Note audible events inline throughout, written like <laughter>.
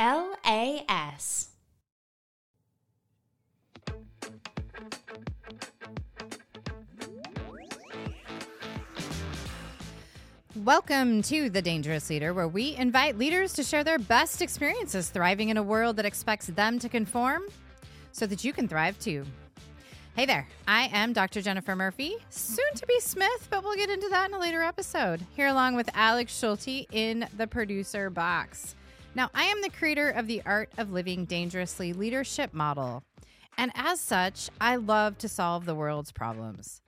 LAS. Welcome to The Dangerous Leader, where we invite leaders to share their best experiences thriving in a world that expects them to conform so that you can thrive too. Hey there, I am Dr. Jennifer Murphy, soon to be Smith, but we'll get into that in a later episode. Here, along with Alex Schulte in the producer box. Now, I am the creator of the Art of Living Dangerously leadership model. And as such, I love to solve the world's problems.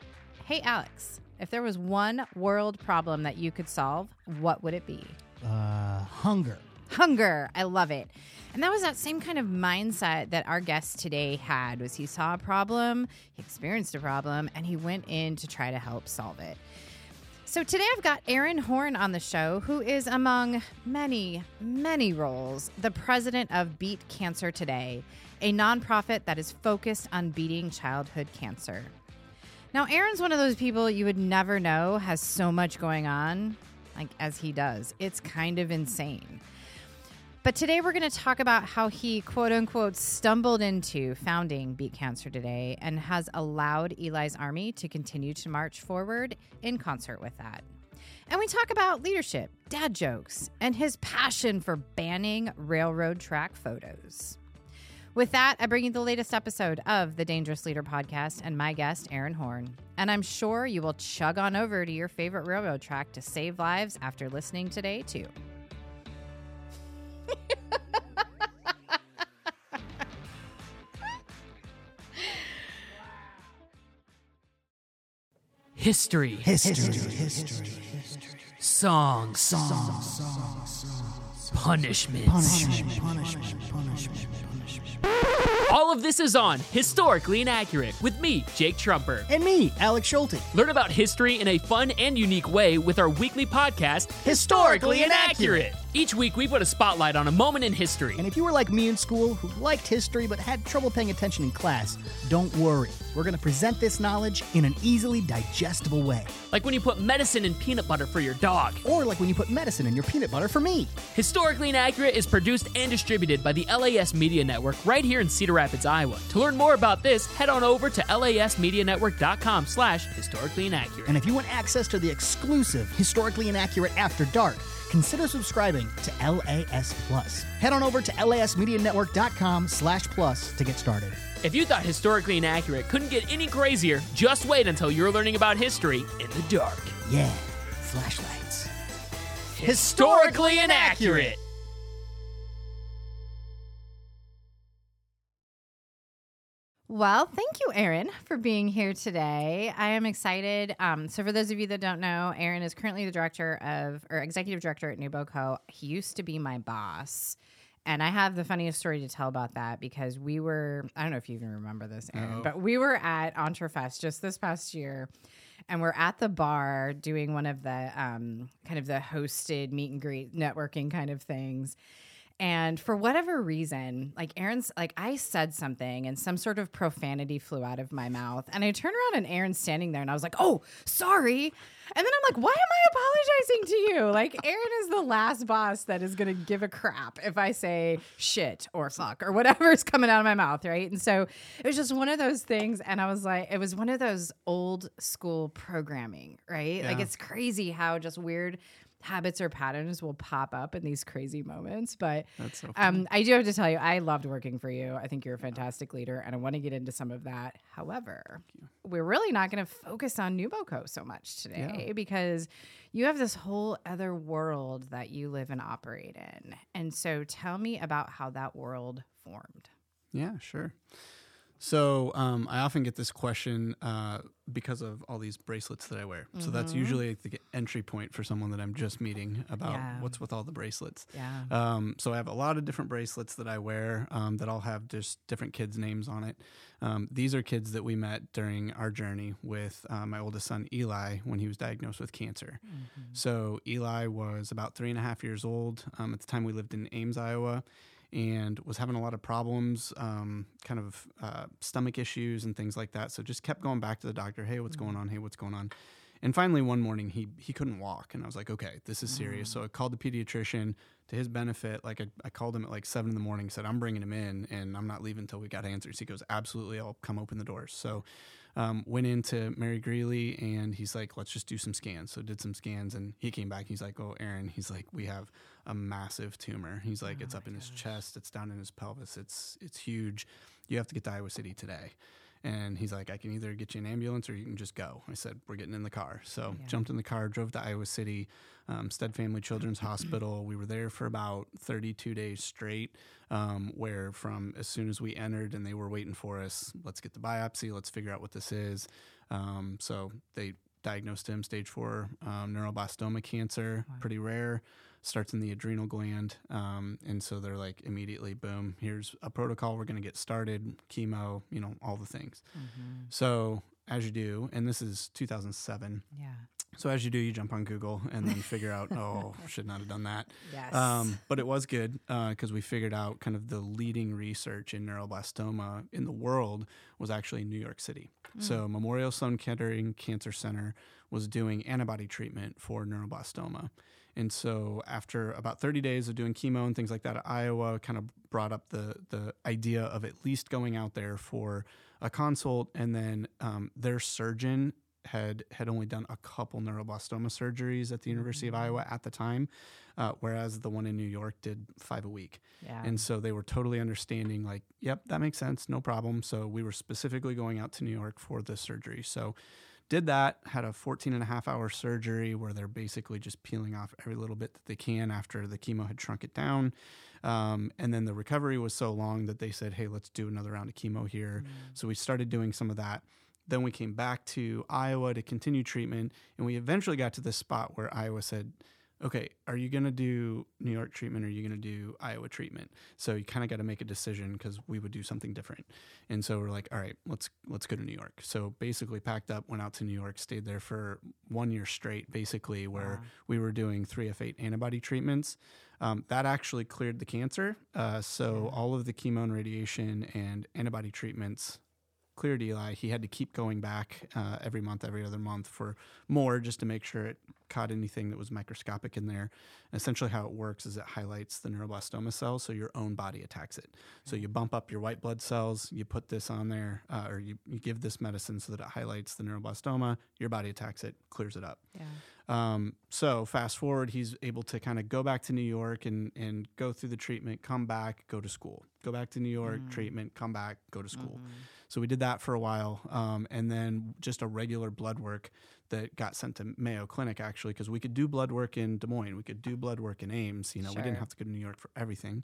Hey, Alex, if there was one world problem that you could solve, what would it be? Uh, hunger. Hunger. I love it. And that was that same kind of mindset that our guest today had was he saw a problem, he experienced a problem, and he went in to try to help solve it. So today I've got Aaron Horn on the show, who is among many, many roles, the president of Beat Cancer Today, a nonprofit that is focused on beating childhood cancer. Now, Aaron's one of those people you would never know has so much going on, like as he does. It's kind of insane. But today we're going to talk about how he, quote unquote, stumbled into founding Beat Cancer Today and has allowed Eli's Army to continue to march forward in concert with that. And we talk about leadership, dad jokes, and his passion for banning railroad track photos. With that, I bring you the latest episode of the Dangerous Leader podcast and my guest, Aaron Horn. And I'm sure you will chug on over to your favorite railroad track to save lives after listening today, too. History. History. History. Song. Song. Punishment. Punishment. Punishment. Punishment. All of this is on Historically Inaccurate with me, Jake Trumper. And me, Alex Schulte. Learn about history in a fun and unique way with our weekly podcast, Historically Inaccurate. Each week, we put a spotlight on a moment in history. And if you were like me in school who liked history but had trouble paying attention in class, don't worry. We're going to present this knowledge in an easily digestible way. Like when you put medicine in peanut butter for your dog. Or like when you put medicine in your peanut butter for me. Historically Inaccurate is produced and distributed by the LAS Media Network right here in Cedar Rapids, Iowa. To learn more about this, head on over to lasmedianetwork.com slash historically inaccurate. And if you want access to the exclusive Historically Inaccurate After Dark, consider subscribing to LAS Plus. Head on over to lasmedianetwork.com slash plus to get started. If you thought Historically Inaccurate couldn't get any crazier, just wait until you're learning about history in the dark. Yeah, flashlights. Historically Inaccurate! Well, thank you, Aaron, for being here today. I am excited. Um, so, for those of you that don't know, Aaron is currently the director of or executive director at NewBoCo. He used to be my boss. And I have the funniest story to tell about that because we were, I don't know if you even remember this, Aaron, but we were at Entrefest just this past year and we're at the bar doing one of the um, kind of the hosted meet and greet networking kind of things. And for whatever reason, like Aaron's, like I said something and some sort of profanity flew out of my mouth. And I turned around and Aaron's standing there and I was like, oh, sorry. And then I'm like, why am I apologizing to you? Like, Aaron is the last boss that is going to give a crap if I say shit or fuck or whatever is coming out of my mouth. Right. And so it was just one of those things. And I was like, it was one of those old school programming, right? Like, it's crazy how just weird habits or patterns will pop up in these crazy moments. But so um, I do have to tell you, I loved working for you. I think you're a fantastic leader, and I want to get into some of that. However, we're really not going to focus on NewBoCo so much today because you have this whole other world that you live and operate in. And so tell me about how that world formed. Yeah, sure. So um, I often get this question uh, because of all these bracelets that I wear. So that's usually the entry point for someone that I'm just meeting about Yeah. what's with all the bracelets. Yeah. Um, so I have a lot of different bracelets that I wear um, that all have just different kids' names on it. Um, these are kids that we met during our journey with uh, my oldest son Eli when he was diagnosed with cancer. So Eli was about three and a half years old um, at the time we lived in Ames, Iowa. And was having a lot of problems, um, kind of uh, stomach issues and things like that. So just kept going back to the doctor. Hey, what's going on? Hey, what's going on? And finally, one morning he he couldn't walk, and I was like, okay, this is serious. So I called the pediatrician. To his benefit, like I, I called him at like seven in the morning, said I'm bringing him in, and I'm not leaving until we got answers. He goes, absolutely, I'll come open the doors. So um, went into Mary Greeley, and he's like, let's just do some scans. So did some scans, and he came back. He's like, oh, Aaron, he's like, we have a massive tumor. He's like, it's up in his chest, it's down in his pelvis, it's it's huge. You have to get to Iowa City today. And he's like, I can either get you an ambulance or you can just go. I said, We're getting in the car. So jumped in the car, drove to Iowa City, um, Stead Family Children's Hospital. We were there for about 32 days straight, um, where from as soon as we entered and they were waiting for us, let's get the biopsy, let's figure out what this is. Um, so they diagnosed him stage four um, neuroblastoma cancer, pretty rare starts in the adrenal gland. Um, and so they're like, immediately, boom, here's a protocol. We're going to get started, chemo, you know, all the things. So, as you do, and this is 2007. Yeah. So, as you do, you jump on Google and then <laughs> figure out, oh, should not have done that. Yes. Um, but it was good because we figured out kind of the leading research in neuroblastoma in the world was actually in New York City. So Memorial Sloan Kettering Cancer Center was doing antibody treatment for neuroblastoma. And so after about 30 days of doing chemo and things like that, Iowa kind of brought up the the idea of at least going out there for a consult, and then um, their surgeon had had only done a couple neuroblastoma surgeries at the University of Iowa at the time, uh, whereas the one in New York did five a week. Yeah. And so they were totally understanding, like, yep, that makes sense, no problem. So we were specifically going out to New York for the surgery. So did that, had a 14 and a half hour surgery where they're basically just peeling off every little bit that they can after the chemo had shrunk it down. Um, and then the recovery was so long that they said, hey, let's do another round of chemo here. So we started doing some of that. Then we came back to Iowa to continue treatment. And we eventually got to this spot where Iowa said, okay, are you going to do New York treatment or are you going to do Iowa treatment? So you kind of got to make a decision because we would do something different. And so we're like, all right, let's let's go to New York. So basically packed up, went out to New York, stayed there for one year straight, basically where we were doing 3F8 antibody treatments. Um, that actually cleared the cancer. Uh, so all of the chemo and radiation and antibody treatments cleared Eli. He had to keep going back uh, every month, every other month for more just to make sure it caught anything that was microscopic in there. essentially, how it works is it highlights the neuroblastoma cells, so your own body attacks it. So you bump up your white blood cells, you put this on there, uh, or you, you give this medicine so that it highlights the neuroblastoma, your body attacks it, clears it up. Yeah. Um, so fast forward, he's able to kind of go back to New York and and go through the treatment, come back, go to school, go back to New York, treatment, come back, go to school. So we did that for a while, um, and then just a regular blood work that got sent to Mayo Clinic actually because we could do blood work in Des Moines, we could do blood work in Ames. You know, we didn't have to go to New York for everything.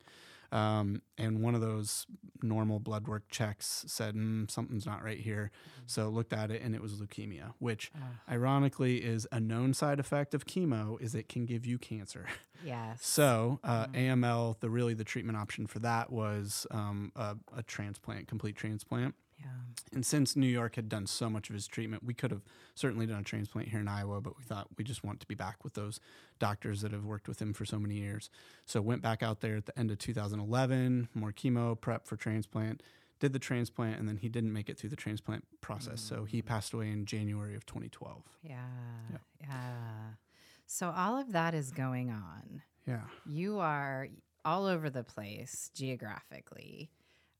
Um, and one of those normal blood work checks said mm, something's not right here. So looked at it and it was leukemia, which ironically is a known side effect of chemo is it can give you cancer. Yes. <laughs> So uh, AML, the really the treatment option for that was um, a, a transplant, complete transplant. Yeah. And since New York had done so much of his treatment, we could have certainly done a transplant here in Iowa, but we thought we just want to be back with those doctors that have worked with him for so many years. So went back out there at the end of 2011, more chemo, prep for transplant, did the transplant, and then he didn't make it through the transplant process. So he mm. passed away in January of 2012. Yeah. Yeah. So all of that is going on. Yeah. You are all over the place geographically.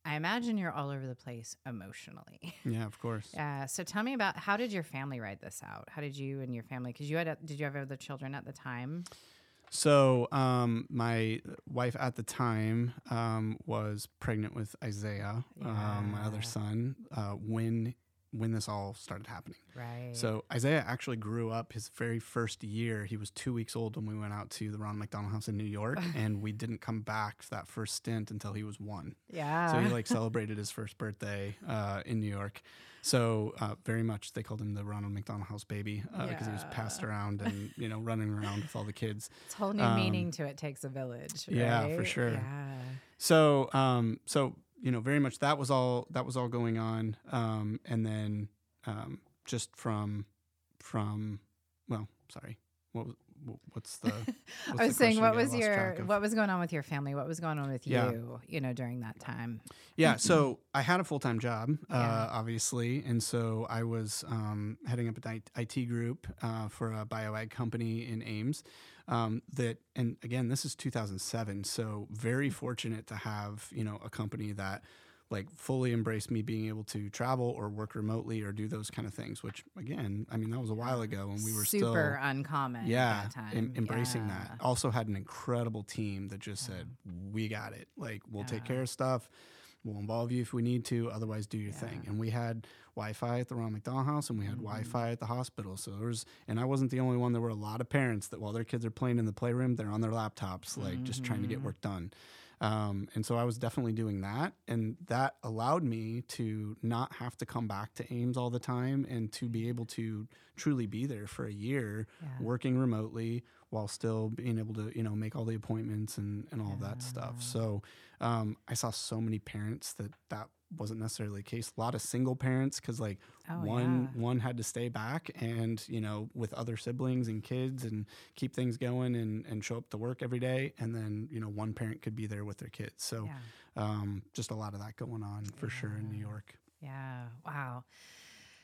I imagine you're all over the place emotionally. <laughs> Yeah, of course. Uh, so tell me about how did your family ride this out? How did you and your family? Because you had, did you have other children at the time? So, um, my wife at the time um, was pregnant with Isaiah, um, my other son, uh, when when this all started happening. Right. So Isaiah actually grew up his very first year. He was two weeks old when we went out to the Ronald McDonald House in New York, <laughs> and we didn't come back for that first stint until he was one. yeah. So he like <laughs> celebrated his first birthday uh, in New York. So uh, very much they called him the Ronald McDonald House baby because he was passed around and <laughs> you know running around with all the kids. it's a whole new meaning to it takes a village. um, yeah, for sure. Yeah. So, um, so you know, very much that was all that was all going on, um, and then um, just from from well, sorry, what was what's the? <laughs> What's I was saying, what was your what was going on with your family? What was going on with Yeah. you? You know, during that time. Yeah, so I had a full time job, Yeah. uh, obviously, and so I was um, heading up an IT group uh, for a bioag company in Ames. Um, that and again, this is 2007, so very fortunate to have you know a company that like fully embrace me being able to travel or work remotely or do those kind of things. Which again, I mean, that was a while ago, and we were super still uncommon. yeah, that time. em- embracing Yeah. that. Also had an incredible team that just said, "We got it. Like we'll take care of stuff. We'll involve you if we need to. Otherwise, do your thing." And we had Wi-Fi at the Ronald McDonald House, and we had Mm-hmm. Wi-Fi at the hospital. So there was, and I wasn't the only one. There were a lot of parents that while their kids are playing in the playroom, they're on their laptops, like just trying to Mm-hmm. get work done. Um, and so I was definitely doing that. And that allowed me to not have to come back to Ames all the time and to be able to truly be there for a year Yeah. working remotely while still being able to, you know, make all the appointments and, and all of that stuff. So um, I saw so many parents that that wasn't necessarily the case. A lot of single parents because like Oh, one yeah. one had to stay back and you know with other siblings and kids and keep things going and and show up to work every day and then you know one parent could be there with their kids so Yeah. um, just a lot of that going on for sure in new york Yeah. Wow.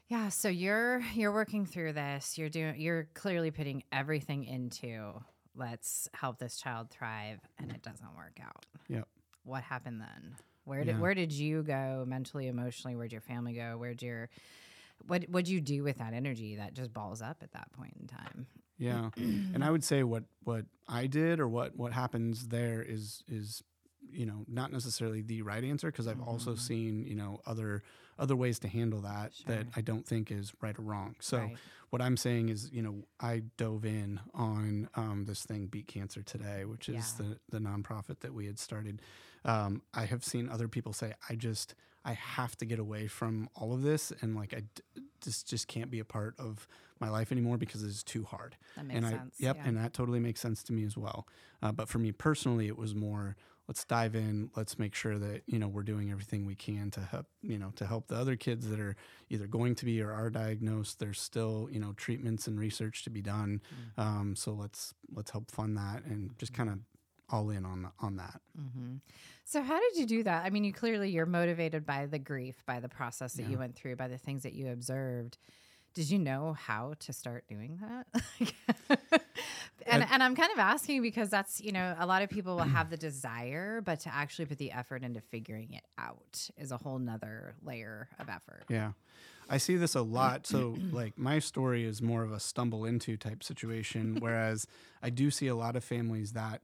Yeah. So you're you're working through this. You're doing. You're clearly putting everything into let's help this child thrive, and it doesn't work out. Yep. What happened then? Where did Yeah. Where did you go mentally, emotionally? Where'd your family go? Where'd your what What'd you do with that energy that just balls up at that point in time? Yeah, <clears throat> and I would say what what I did or what what happens there is is you know not necessarily the right answer because I've also seen you know other other ways to handle that that I don't think is right or wrong. So Right. what I'm saying is you know I dove in on um, this thing Beat Cancer Today, which is Yeah. the the nonprofit that we had started. Um, I have seen other people say I just I have to get away from all of this and like I d- just just can't be a part of my life anymore because it's too hard That makes and I, sense. Yep, yeah. and that totally makes sense to me as well. Uh, but for me personally, it was more let's dive in. Let's make sure that you know we're doing everything we can to help you know to help the other kids that are either going to be or are diagnosed. There's still you know treatments and research to be done. Mm-hmm. Um, so let's let's help fund that and just kind of all in on on that. hmm So how did you do that? I mean, you clearly you're motivated by the grief, by the process that you went through, by the things that you observed. Did you know how to start doing that? <laughs> <laughs> and and I'm kind of asking because that's you know a lot of people will have the desire, but to actually put the effort into figuring it out is a whole nother layer of effort. Yeah. I see this a lot. So, like, my story is more of a stumble into type situation, <laughs> whereas I do see a lot of families that,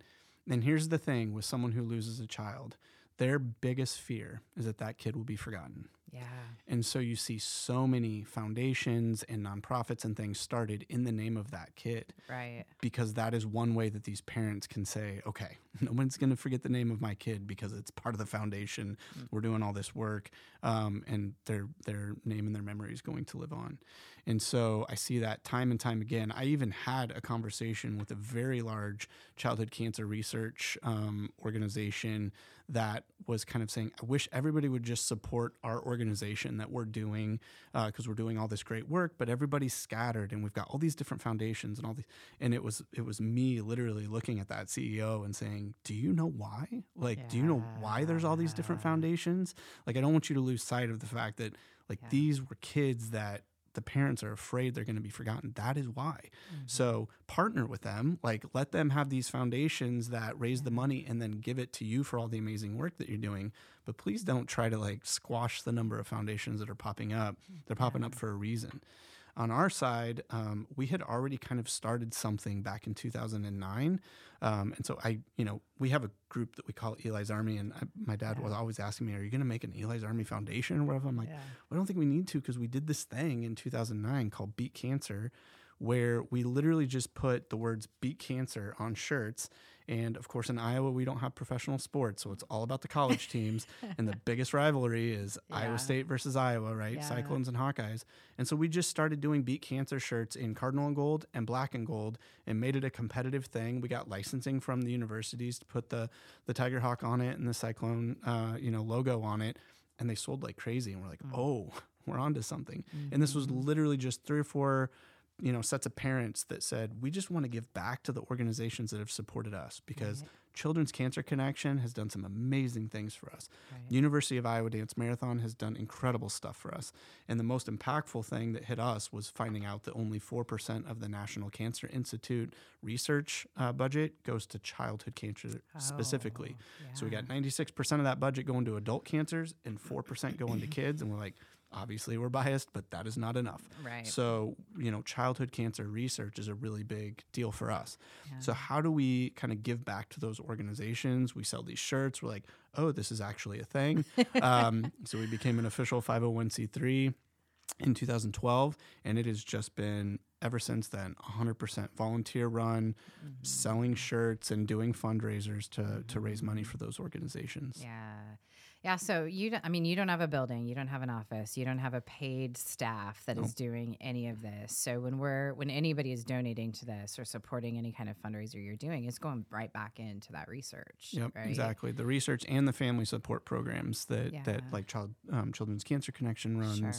and here's the thing with someone who loses a child, their biggest fear is that that kid will be forgotten. Yeah. And so you see so many foundations and nonprofits and things started in the name of that kid Right. because that is one way that these parents can say, okay, <laughs> no one's going to forget the name of my kid because it's part of the foundation. We're doing all this work, um, and their their name and their memory is going to live on. And so I see that time and time again. I even had a conversation with a very large childhood cancer research um, organization that was kind of saying, I wish everybody would just support our organization that we're doing because we're doing all this great work, but everybody's scattered and we've got all these different foundations and all these. And it was it was me literally looking at that CEO and saying, Do you know why? Like, do you know why there's all these different <laughs> foundations? Like, I don't want you to lose sight of the fact that like Yeah. these were kids that the parents are afraid they're going to be forgotten. That is why. Mm-hmm. So partner with them, like let them have these foundations that raise the money mm-hmm. and then give it to you for all the amazing work that you're doing. But please don't try to like squash the number of foundations that are popping up. Mm, they're popping up for a reason. On our side, um, we had already kind of started something back in 2009. Um, and so I, you know, we have a group that we call Eli's Army. And I, my dad was always asking me, Are you going to make an Eli's Army Foundation or whatever? I'm like, Yeah. I don't think we need to because we did this thing in 2009 called Beat Cancer, where we literally just put the words Beat Cancer on shirts. And of course, in Iowa, we don't have professional sports. So it's all about the college teams. <laughs> and the biggest rivalry is Yeah. Iowa State versus Iowa, right? Yeah. Cyclones and Hawkeyes. And so we just started doing Beat Cancer shirts in cardinal and gold and black and gold and made it a competitive thing. We got licensing from the universities to put the, the Tiger Hawk on it and the Cyclone, uh, you know, logo on it. And they sold like crazy. And we're like, oh, <laughs> we're onto something. And this was literally just three or four you know sets of parents that said we just want to give back to the organizations that have supported us because Children's Cancer Connection has done some amazing things for us. University of Iowa Dance Marathon has done incredible stuff for us. And the most impactful thing that hit us was finding out that only 4% of the National Cancer Institute research uh, budget goes to childhood cancer specifically. So we got 96% of that budget going to adult cancers and 4% going to kids. And we're like, obviously we're biased, but that is not enough. Right. So, you know, childhood cancer research is a really big deal for us. So, how do we kind of give back to those organizations? We sell these shirts. We're like, oh, this is actually a thing. <laughs> um, so, we became an official 501c3 in 2012, and it has just been ever since then 100% volunteer run, selling shirts and doing fundraisers to, to raise money for those organizations. Yeah. Yeah. So you, don't, I mean, you don't have a building, you don't have an office, you don't have a paid staff that is doing any of this. So when we're, when anybody is donating to this or supporting any kind of fundraiser you're doing, it's going right back into that research. Yep, right? exactly. The research and the family support programs that Yeah. that like Child um, Children's Cancer Connection runs, Sure.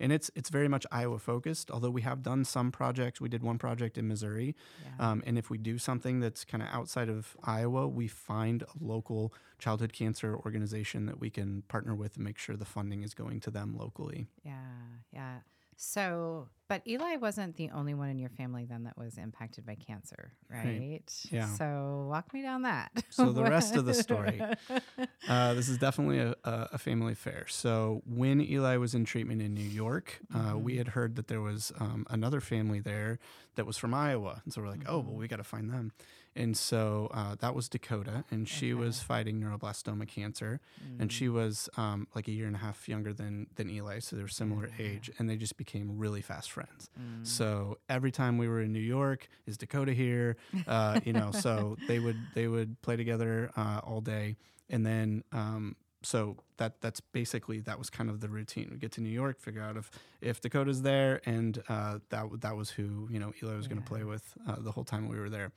And it's it's very much Iowa focused. Although we have done some projects, we did one project in Missouri, um, and if we do something that's kind of outside of Iowa, we find a local childhood cancer organization that we can partner with and make sure the funding is going to them locally. Yeah. Yeah. So, but Eli wasn't the only one in your family then that was impacted by cancer, right? Yeah. So walk me down that. So the rest of the story, <laughs> uh, this is definitely a, a family affair. So when Eli was in treatment in New York, uh, we had heard that there was um, another family there that was from Iowa, and so we're like, oh well, we got to find them. And so uh, that was Dakota, and she was fighting neuroblastoma cancer, and she was um, like a year and a half younger than than Eli, so they were similar age, and they just became really fast friends. So every time we were in New York, is Dakota here? <laughs> Uh, you know, so they would they would play together uh, all day, and then um, so that that's basically that was kind of the routine. We get to New York, figure out if if Dakota's there, and uh, that that was who you know Eli was going to play with uh, the whole time we were there.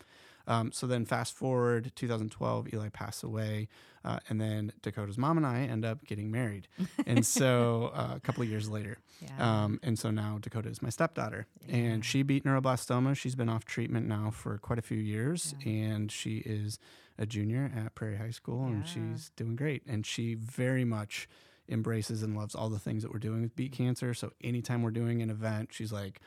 Um, so then fast forward 2012, Eli passed away, uh, and then Dakota's mom and I end up getting married, and so <laughs> uh, a couple of years later, Yeah. um, and so now Dakota is my stepdaughter, and she beat neuroblastoma. She's been off treatment now for quite a few years, and she is a junior at Prairie High School, and she's doing great. And she very much embraces and loves all the things that we're doing with Beat Cancer. So anytime we're doing an event, she's like.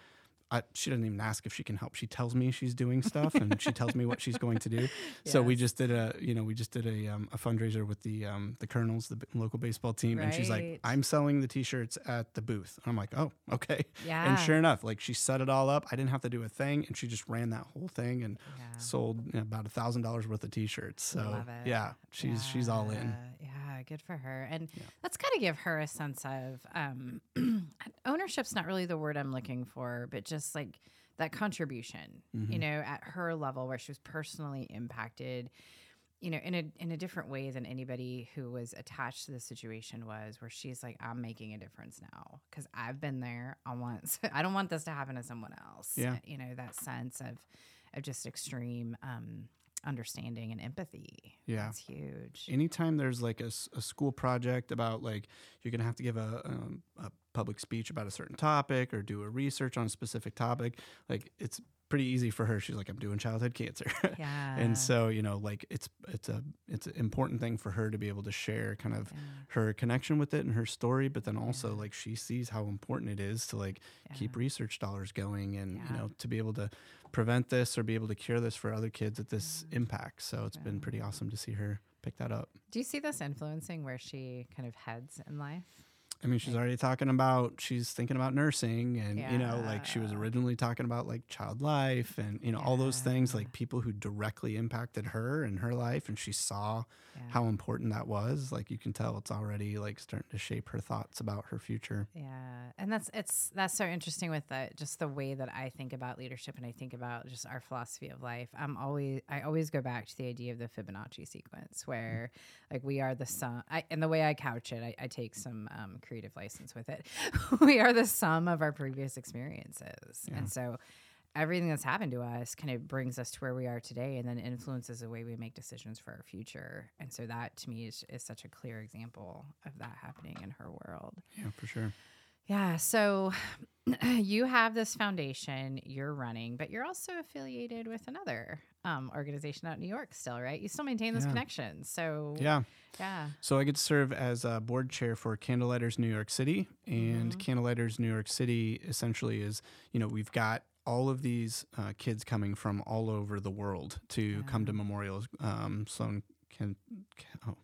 I, she doesn't even ask if she can help. She tells me she's doing stuff, and she tells me what she's going to do. <laughs> So we just did a, you know, we just did a, um, a fundraiser with the um, the Colonels, the b- local baseball team, and she's like, "I'm selling the T-shirts at the booth." And I'm like, "Oh, okay." Yeah. And sure enough, like she set it all up. I didn't have to do a thing, and she just ran that whole thing and Yeah. sold you know, about a thousand dollars worth of T-shirts. So Love it. yeah, she's she's all in. Yeah, Yeah, good for her. And that's got to give her a sense of um, <clears throat> ownership's not really the word I'm looking for, but just like that contribution, Mm-hmm. you know, at her level where she was personally impacted, you know, in a in a different way than anybody who was attached to the situation was, where she's like, I'm making a difference now because I've been there. I want, <laughs> I don't want this to happen to someone else. Yeah. you know, that sense of of just extreme um, understanding and empathy. Yeah. it's huge. Anytime there's like a school project about like you're gonna have to give a, um, a public speech about a certain topic or do a research on a specific topic, like it's pretty easy for her. She's like, I'm doing childhood cancer. <laughs> Yeah. and so you know like it's it's a it's an important thing for her to be able to share kind of her connection with it and her story but then also like she sees how important it is to like keep research dollars going and you know to be able to prevent this or be able to cure this for other kids at this mm. impact so it's been pretty awesome to see her pick that up. Do you see this influencing where she kind of heads in life? I mean, she's already talking about she's thinking about nursing, and you know, like she was originally talking about like child life, and you know, all those things, like people who directly impacted her and her life, and she saw how important that was. Like you can tell, it's already like starting to shape her thoughts about her future. Yeah, and that's it's that's so interesting with the just the way that I think about leadership and I think about just our philosophy of life. I'm always I always go back to the idea of the Fibonacci sequence, where like we are the sum. I, and the way I couch it, I, I take some um, creative license with it. <laughs> we are the sum of our previous experiences, and so everything that's happened to us kind of brings us to where we are today and then influences the way we make decisions for our future. And so that to me is, is such a clear example of that happening in her world. Yeah, for sure. Yeah. So <clears throat> you have this foundation you're running, but you're also affiliated with another um, organization out in New York still, right? You still maintain those Yeah. connections. So, Yeah. yeah. So I get to serve as a board chair for Candlelighters New York City, and Candlelighters New York City essentially is, you know, we've got all of these uh, kids coming from all over the world to come to Memorial um, Sloan can, oh,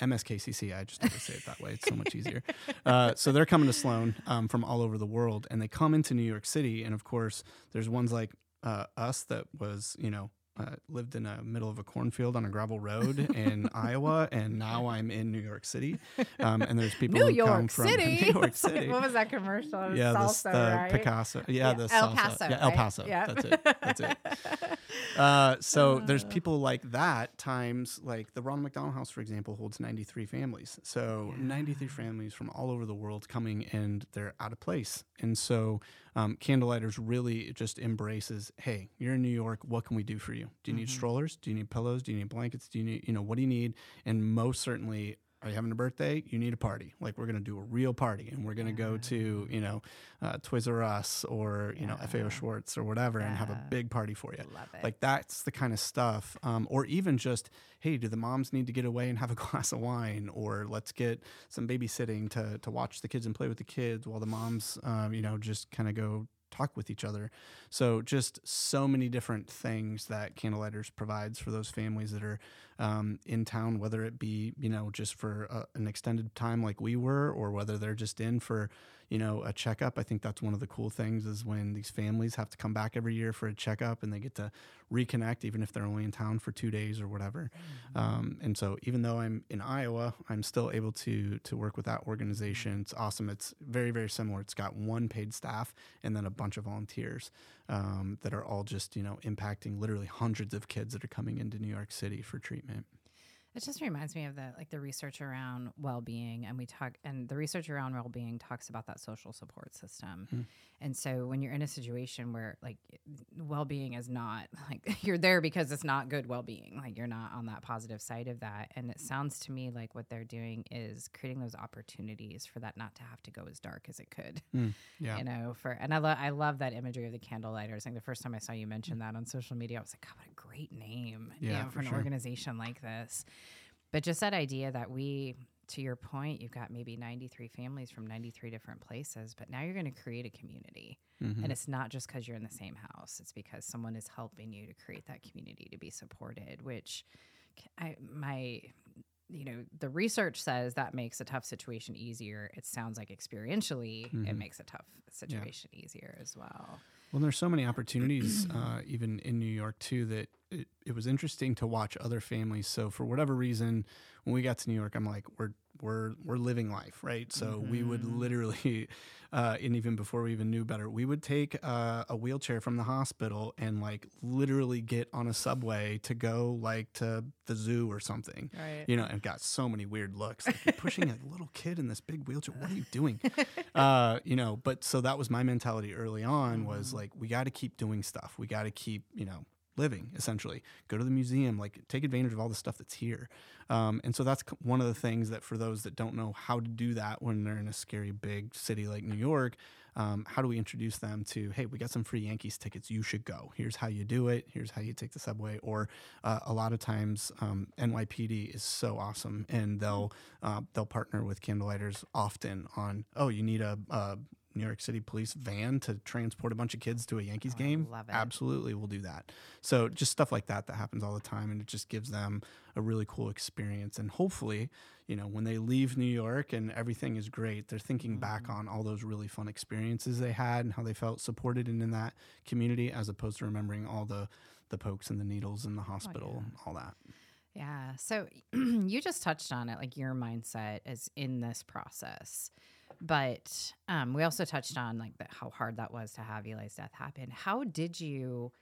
MSKCC. I just never say it that way. It's so much easier. <laughs> Uh, so they're coming to Sloan um, from all over the world, and they come into New York City. And of course, there's ones like uh, us that was, you know, uh, lived in the middle of a cornfield on a gravel road <laughs> in Iowa, and now I'm in New York City. Um, and there's people New who York come from <laughs> City. New York City. what was that commercial? It was yeah, the, salsa, the right? Picasso. Yeah, Yeah, the El salsa. Paso, Yeah, El right? Paso. Yep. That's it. That's it. <laughs> Uh, so there's people like that times like the Ronald McDonald House, for example, holds 93 families. So 93 families from all over the world coming and they're out of place. And so um, Candlelighters really just embraces, hey, you're in New York. What can we do for you? Do you need strollers? Do you need pillows? Do you need blankets? Do you need, you know, what do you need? And most certainly, are you having a birthday? You need a party. Like we're gonna do a real party, and we're gonna go to you know uh, Toys R Us or you know FAO Schwarz or whatever, and have a big party for you. Love it. Like that's the kind of stuff. Um, or even just hey, do the moms need to get away and have a <laughs> glass of wine, or let's get some babysitting to to watch the kids and play with the kids while the moms um, you know just kind of go talk with each other. So just so many different things that Candlelighters provides for those families that are um, in town, whether it be you know just for a, an extended time like we were, or whether they're just in for you know a checkup. I think that's one of the cool things is when these families have to come back every year for a checkup and they get to reconnect, even if they're only in town for two days or whatever. Um, and so even though I'm in Iowa, I'm still able to to work with that organization. It's awesome. It's very very similar. It's got one paid staff and then a bunch of volunteers um, that are all just you know impacting literally hundreds of kids that are coming into New York City for treatment. It just reminds me of the like the research around well-being and we talk and the research around well-being talks about that social support system. Hmm. And so when you're in a situation where like well-being is not <laughs> like you're there because it's not good well-being, like you're not on that positive side of that and it sounds to me like what they're doing is creating those opportunities for that not to have to go as dark as it could. Yeah. You know, for and I love I love that imagery of the candlelighters. I think the first time I saw you mention that on social media, I was like, God, what a great name, you Yeah, know, for, for an sure. organization like this. But just that idea that we, to your point, you've got maybe 93 families from 93 different places, but now you're going to create a community. Mm-hmm. And it's not just because you're in the same house, it's because someone is helping you to create that community to be supported, which I, my, you know, the research says that makes a tough situation easier. It sounds like experientially, Mm-hmm. it makes a tough situation easier as well. Well, there's so many opportunities, uh, even in New York too, that it, it was interesting to watch other families. So for whatever reason, when we got to New York, I'm like, we're we're we're living life, right? So we would literally, <laughs> uh, and even before we even knew better, we would take uh, a wheelchair from the hospital and like literally get on a subway to go like to the zoo or something, Right. you know, and got so many weird looks. Like, you're pushing a <laughs> little kid in this big wheelchair. What are you doing? <laughs> uh, you know, but so that was my mentality early on was like, we got to keep doing stuff. We got to keep, you know, living essentially. Go to the museum, like take advantage of all the stuff that's here. Um, and so that's one of the things that for those that don't know how to do that when they're in a scary big city like New York, um, how do we introduce them to, hey, we got some free Yankees tickets. You should go. Here's how you do it. Here's how you take the subway. Or uh, a lot of times, um, NYPD is so awesome, and they'll uh, they'll partner with Candlelighters often on, oh, you need a, a New York City police van to transport a bunch of kids to a Yankees Oh, game. love it. Absolutely, we'll do that. So just stuff like that that happens all the time, and it just gives them a really cool experience. And hopefully, you know, when they leave New York and everything is great, they're thinking Mm-hmm. back on all those really fun experiences they had and how they felt supported and in that community, as opposed to remembering all the the pokes and the needles in the Oh, hospital and all that. Yeah. So <clears throat> you just touched on it, like your mindset is in this process. But um, we also touched on like the, how hard that was to have Eli's death happen. How did you,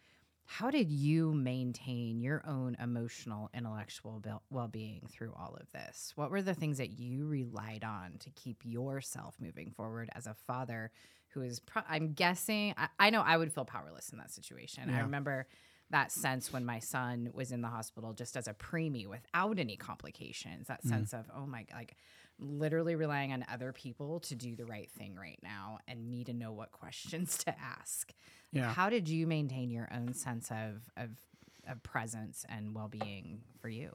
how did you maintain your own emotional, intellectual bel- well-being through all of this? What were the things that you relied on to keep yourself moving forward as a father who is? Pro- I'm guessing. I, I know I would feel powerless in that situation. I remember that sense when my son was in the hospital just as a preemie without any complications. That sense of oh my like literally relying on other people to do the right thing right now and me to know what <laughs> questions to ask. Yeah. How did you maintain your own sense of of, of presence and well being for you?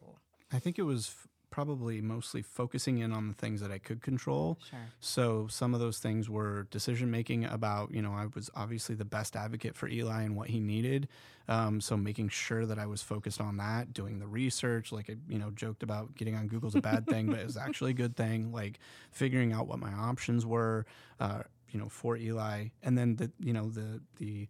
I think it was probably mostly focusing in on the things that I could control. Sure. So some of those things were decision making about, you know, I was obviously the best advocate for Eli and what he needed. Um, so making sure that I was focused on that, doing the research, like I, you know, joked about getting on Google's a bad thing, but it was <laughs> actually a good thing. Like figuring out what my options were, uh, you know, for Eli, and then the, you know, the the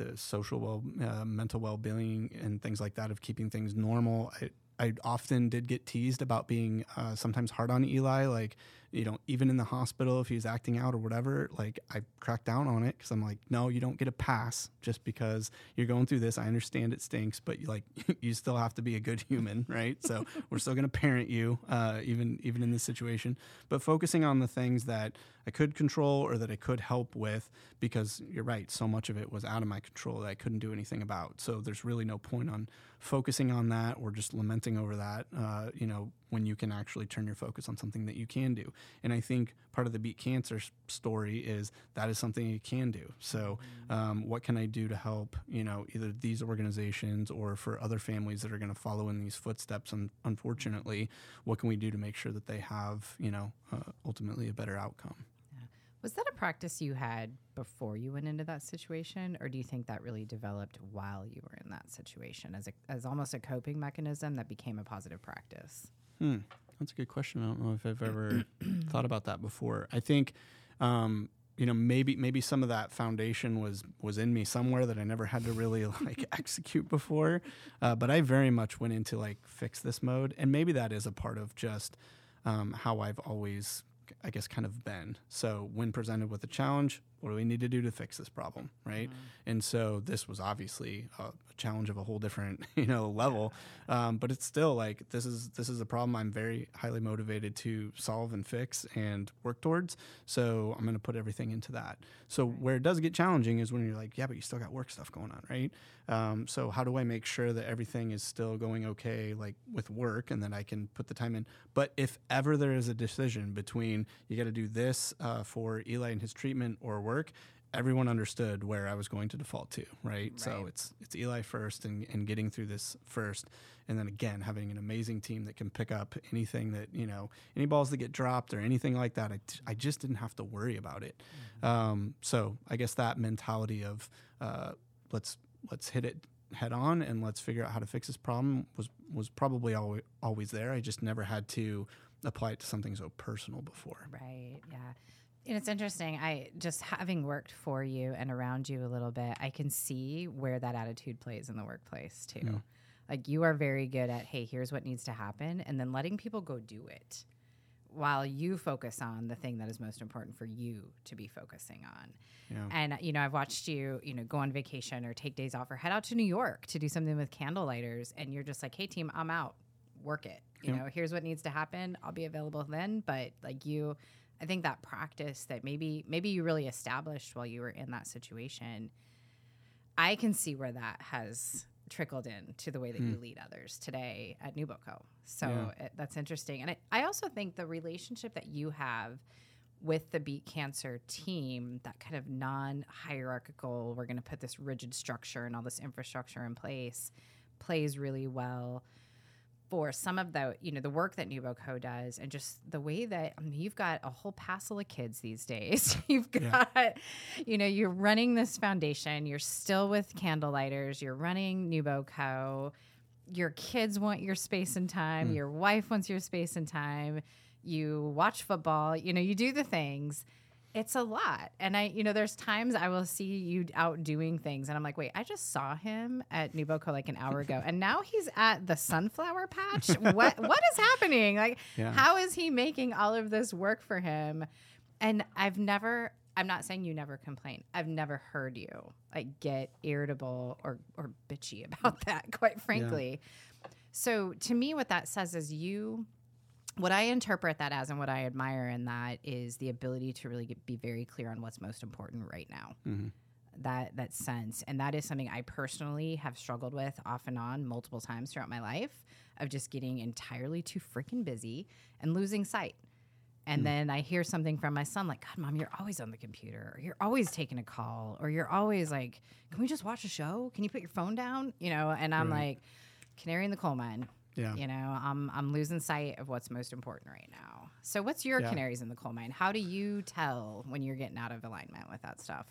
the social well, uh, mental well being and things like that of keeping things normal. I, I often did get teased about being uh, sometimes hard on Eli, like you know, even in the hospital if he was acting out or whatever. Like I cracked down on it because I'm like, no, you don't get a pass just because you're going through this. I understand it stinks, but you like <laughs> you still have to be a good human, <laughs> right? So we're still going to parent you, uh, even even in this situation. But focusing on the things that I could control or that I could help with, because you're right, so much of it was out of my control that I couldn't do anything about. So there's really no point on focusing on that or just lamenting over that. Uh, you know, when you can actually turn your focus on something that you can do. And I think part of the Beat Cancer story is that is something you can do. So, um, what can I do to help, you know, either these organizations or for other families that are going to follow in these footsteps? And unfortunately, what can we do to make sure that they have, you know, uh, ultimately a better outcome? Was that a practice you had before you went into that situation, or do you think that really developed while you were in that situation as a, as almost a coping mechanism that became a positive practice? Hmm. That's a good question. I don't know if I've ever <clears throat> thought about that before. I think, um, you know, maybe maybe some of that foundation was was in me somewhere that I never had to really <laughs> like execute before. Uh, but I very much went into like fix this mode, and maybe that is a part of just um, how I've always, I guess, kind of been. So when presented with a challenge, what do we need to do to fix this problem, right? And so this was obviously a, a challenge of a whole different, <laughs> you know, level. Um, but it's still like this is this is a problem I'm very highly motivated to solve and fix and work towards. So I'm going to put everything into that. So where it does get challenging is when you're like, yeah, but you still got work stuff going on, right? Um, so how do I make sure that everything is still going okay, like with work, and that I can put the time in? But if ever there is a decision between you got to do this uh, for Eli and his treatment or work, everyone understood where I was going to default to, right? So it's it's Eli first and, and getting through this first, and then again having an amazing team that can pick up anything that you know any balls that get dropped or anything like that. I, t- I just didn't have to worry about it. Um, so I guess that mentality of uh, let's let's hit it head on and let's figure out how to fix this problem was was probably always always there. I just never had to apply it to something so personal before. Right. Yeah. And it's interesting. I just having worked for you and around you a little bit, I can see where that attitude plays in the workplace too. Hmm. Like you are very good at, hey, here's what needs to happen, and then letting people go do it while you focus on the thing that is most important for you to be focusing on. Yeah. And you know, I've watched you, you know, go on vacation or take days off or head out to New York to do something with candlelighters, and you're just like, "Hey, team, I'm out. Work it. You Yep. know, here's what needs to happen. I'll be available then." But like you, I think that practice that maybe maybe you really established while you were in that situation, I can see where that has trickled in to the way that you hmm. lead others today at NewBoCo. So Yeah. it, that's interesting. And I, I also think the relationship that you have with the Beat Cancer team, that kind of non hierarchical, we're going to put this rigid structure and all this infrastructure in place, plays really well for some of the you know the work that NewBoCo does and just the way that I mean, you've got a whole passel of kids these days. <laughs> you've Yeah. got you know you're running this foundation. You're still with candlelighters. You're running NewBoCo. Your kids want your space and time. Hmm. Your wife wants your space and time. You watch football. You know you do the things it's a lot. And I, you know, there's times I will see you out doing things and I'm like, wait, I just saw him at NewBoCo like an hour ago and now he's at the sunflower patch. <laughs> what what is happening? Like Yeah. how is he making all of this work for him? And I've never I'm not saying you never complain. I've never heard you like get irritable or or bitchy about <laughs> that, quite frankly. So to me what that says is you what I interpret that as and what I admire in that is the ability to really get, be very clear on what's most important right now. Mhm. that that sense, and that is something I personally have struggled with off and on multiple times throughout my life of just getting entirely too freaking busy and losing sight. And then I hear something from my son, like, God, mom, you're always on the computer, or you're always taking a call, or you're always like, Can we just watch a show? Can you put your phone down? You know, and I'm Right. like, Canary in the coal mine. Yeah. You know, I'm I'm losing sight of what's most important right now. So what's your Yeah. canaries in the coal mine? How do you tell when you're getting out of alignment with that stuff?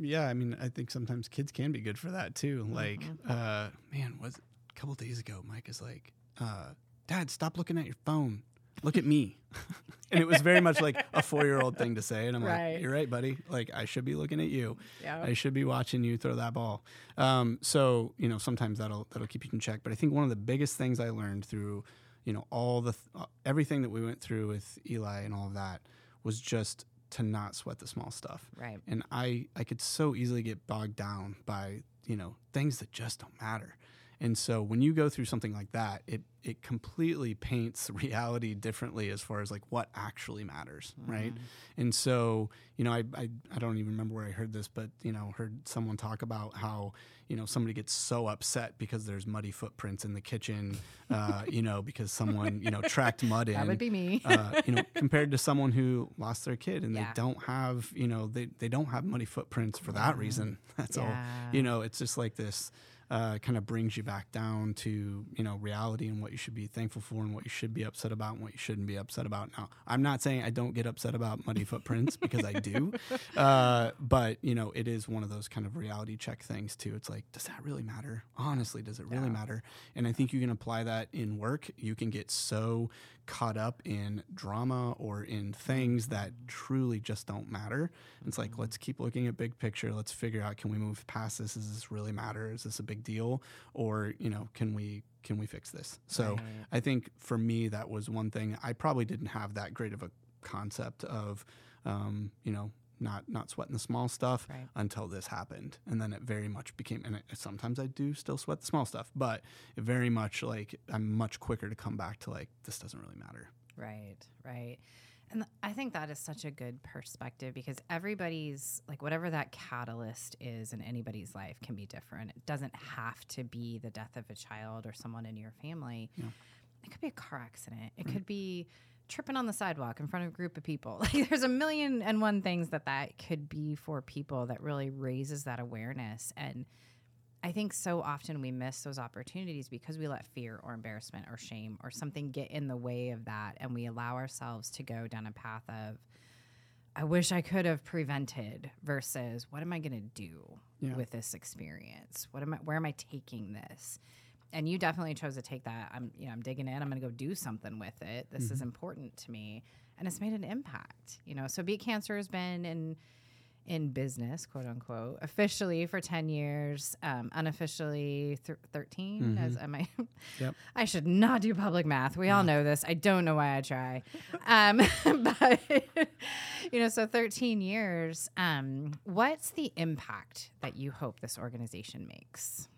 Yeah, I mean, I think sometimes kids can be good for that too. Like, uh, man, was a couple days ago, Mike is like, uh, "Dad, stop looking at your phone. Look at me." <laughs> and it was very much like a four-year-old thing to say, and I'm Right. like, "You're right, buddy. Like, I should be looking at you. Yeah. I should be watching you throw that ball." Um, so you know, sometimes that'll that'll keep you in check. But I think one of the biggest things I learned through, you know, all the th- uh, everything that we went through with Eli and all of that was just to not sweat the small stuff Right. and I I could so easily get bogged down by you know things that just don't matter. And so when you go through something like that, it it completely paints <laughs> reality differently as far as like what actually matters, right? And so you know I, I I don't even remember where I heard this, but you know heard someone talk about how you know somebody gets so upset because there's muddy footprints in the kitchen, uh, <laughs> you know because someone you know tracked mud in That would be me. uh, you know, compared to someone who lost their kid and Yeah. they don't have, you know, they, they don't have muddy footprints for that reason. <laughs> That's all. Yeah. You know, it's just like this uh, kind of brings you back down to, you know, reality and what you should be thankful for and what you should be upset about and what you shouldn't be upset about. Now, I'm not saying I don't get upset about muddy footprints because I do. <laughs> Uh, but, you know, it is one of those kind of reality check things too. It's like, does that really matter? Honestly, does it really matter? And I think you can apply that in work. You can get so caught up in drama or in things that truly just don't matter. It's like, let's keep looking at big picture. Let's figure out can we move past this? Does this really matter? Is this a big deal? Or, you know, can we can we fix this? So I think for me that was one thing. I probably didn't have that great of a concept of um, you know, not not sweating the small stuff Right. until this happened, and then it very much became. And it, sometimes I do still sweat the small stuff, but it very much like I'm much quicker to come back to like this doesn't really matter. Right, right. And I think that is such a good perspective because everybody's like whatever that catalyst is in anybody's life can be different. It doesn't have to be the death of a child or someone in your family. It could be a car accident. It could be tripping on the sidewalk in front of a group of people. <laughs> Like there's a million and one things that that could be for people that really raises that awareness and I think so often we miss those opportunities because we let fear or embarrassment or shame or something get in the way of that. And we allow ourselves to go down a path of, I wish I could have prevented versus what am I going to do Yeah. with this experience? What am I, where am I taking this? And you definitely chose to take that. I'm, you know, I'm digging in. I'm going to go do something with it. This is important to me, and it's made an impact. You know, so Beat Cancer has been in in business, quote unquote, officially for 10 years, um, unofficially th- 13. As am I, <laughs> Yep. I should not do public math. We all know this. I don't know why I try. Um, <laughs> but, you know, so 13 years. Um, what's the impact that you hope this organization makes?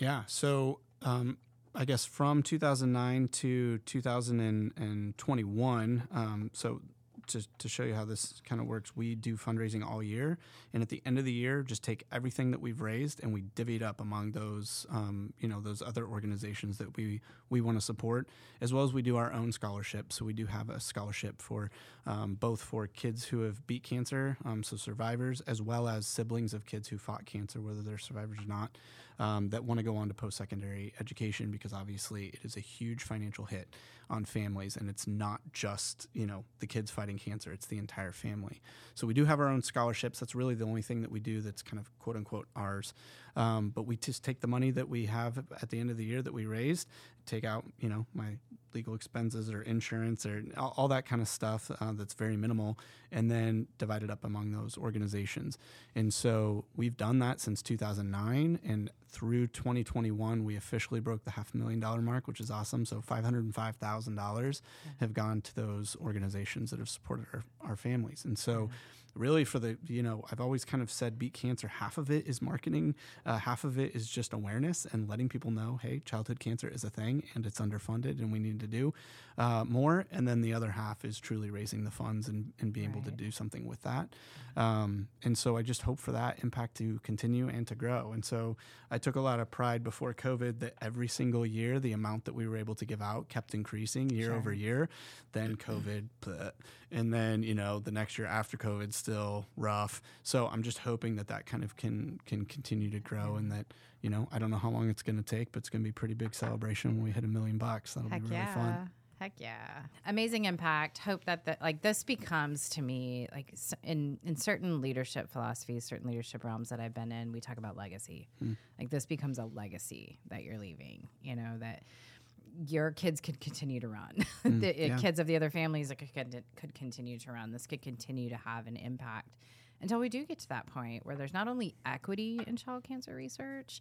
Yeah. So um, I guess from 2009 to 2021. Um, so to, to show you how this kind of works, we do fundraising all year, and at the end of the year, just take everything that we've raised and we divvy it up among those, um, you know, those other organizations that we we want to support, as well as we do our own scholarship. So we do have a scholarship for um, both for kids who have beat cancer, um, so survivors, as well as siblings of kids who fought cancer, whether they're survivors or not, um, that want to go on to post secondary education because obviously it is a huge financial hit on families, and it's not just you know the kids fighting cancer; it's the entire family. So we do have our own scholarships. That's really the only thing that we do that's kind of quote unquote ours. Um, but we just take the money that we have at the end of the year that we raised, take out you know my legal expenses or insurance or all, all that kind of stuff uh, that's very minimal, and then divide it up among those organizations. And so we've done that since 2009, and through 2021, we officially broke the half million dollar mark, which is awesome. So $505,000 have gone to those organizations that have supported our, our families. And so really for the you know I've always kind of said beat cancer. Half of it is marketing, uh, half of it is just awareness and letting people know, hey, childhood cancer is a thing and it's underfunded and we need to do uh, more. And then the other half is truly raising the funds and, and being able to do something with that. Um, and so I just hope for that impact to continue and to grow. And so I took a lot of pride before COVID that every single year the amount that we were able to give out kept increasing year over year. Then COVID, bleh. and then you know the next year after COVID still rough. So I'm just hoping that that kind of can can continue to grow and that you know I don't know how long it's going to take, but it's going to be a pretty big celebration when we hit a million bucks. That'll Heck be really yeah. fun. Heck yeah. Amazing impact. Hope that the, like this becomes to me like in in certain leadership philosophies, certain leadership realms that I've been in, we talk about legacy. Hmm. Like this becomes a legacy that you're leaving, you know, that your kids could continue to run. <laughs> the uh, yeah. kids of the other families could, could could continue to run. This could continue to have an impact until we do get to that point where there's not only equity in child cancer research,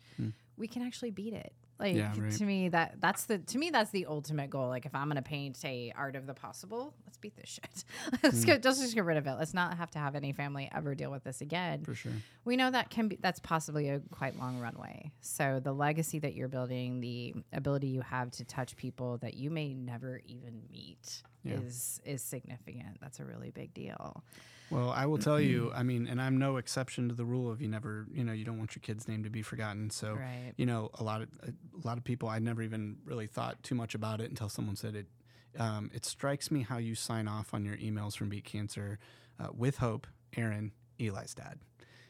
we can actually beat it. Like Yeah, right. to me that that's the to me that's the ultimate goal. Like if I'm gonna paint a art of the possible, let's beat this shit. <laughs> let's hmm. get let's just get rid of it. Let's not have to have any family ever deal with this again. For sure. We know that can be that's possibly a quite long runway. So the legacy that you're building, the ability you have to touch people that you may never even meet Yeah. is is significant. That's a really big deal. Well, I will tell you, <clears throat> I mean, and I'm no exception to the rule of you never, you know, you don't want your kid's name to be forgotten. So, Right. you know, a lot of a lot of people, I never even really thought too much about it until someone said it. Um, it strikes me how you sign off on your emails from Beat Cancer uh, with hope, Aaron, Eli's dad.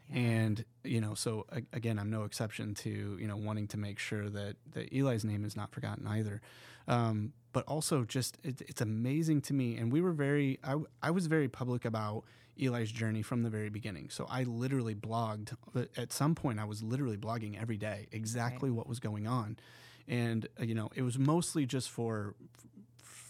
And you know, so a- again, I'm no exception to you know wanting to make sure that that Eli's name is not forgotten either. Um, but also, just it, it's amazing to me, and we were very, I, I was very public about Eli's journey from the very beginning. So I literally blogged at some point. I was literally blogging every day exactly what was going on, and uh, you know, it was mostly just for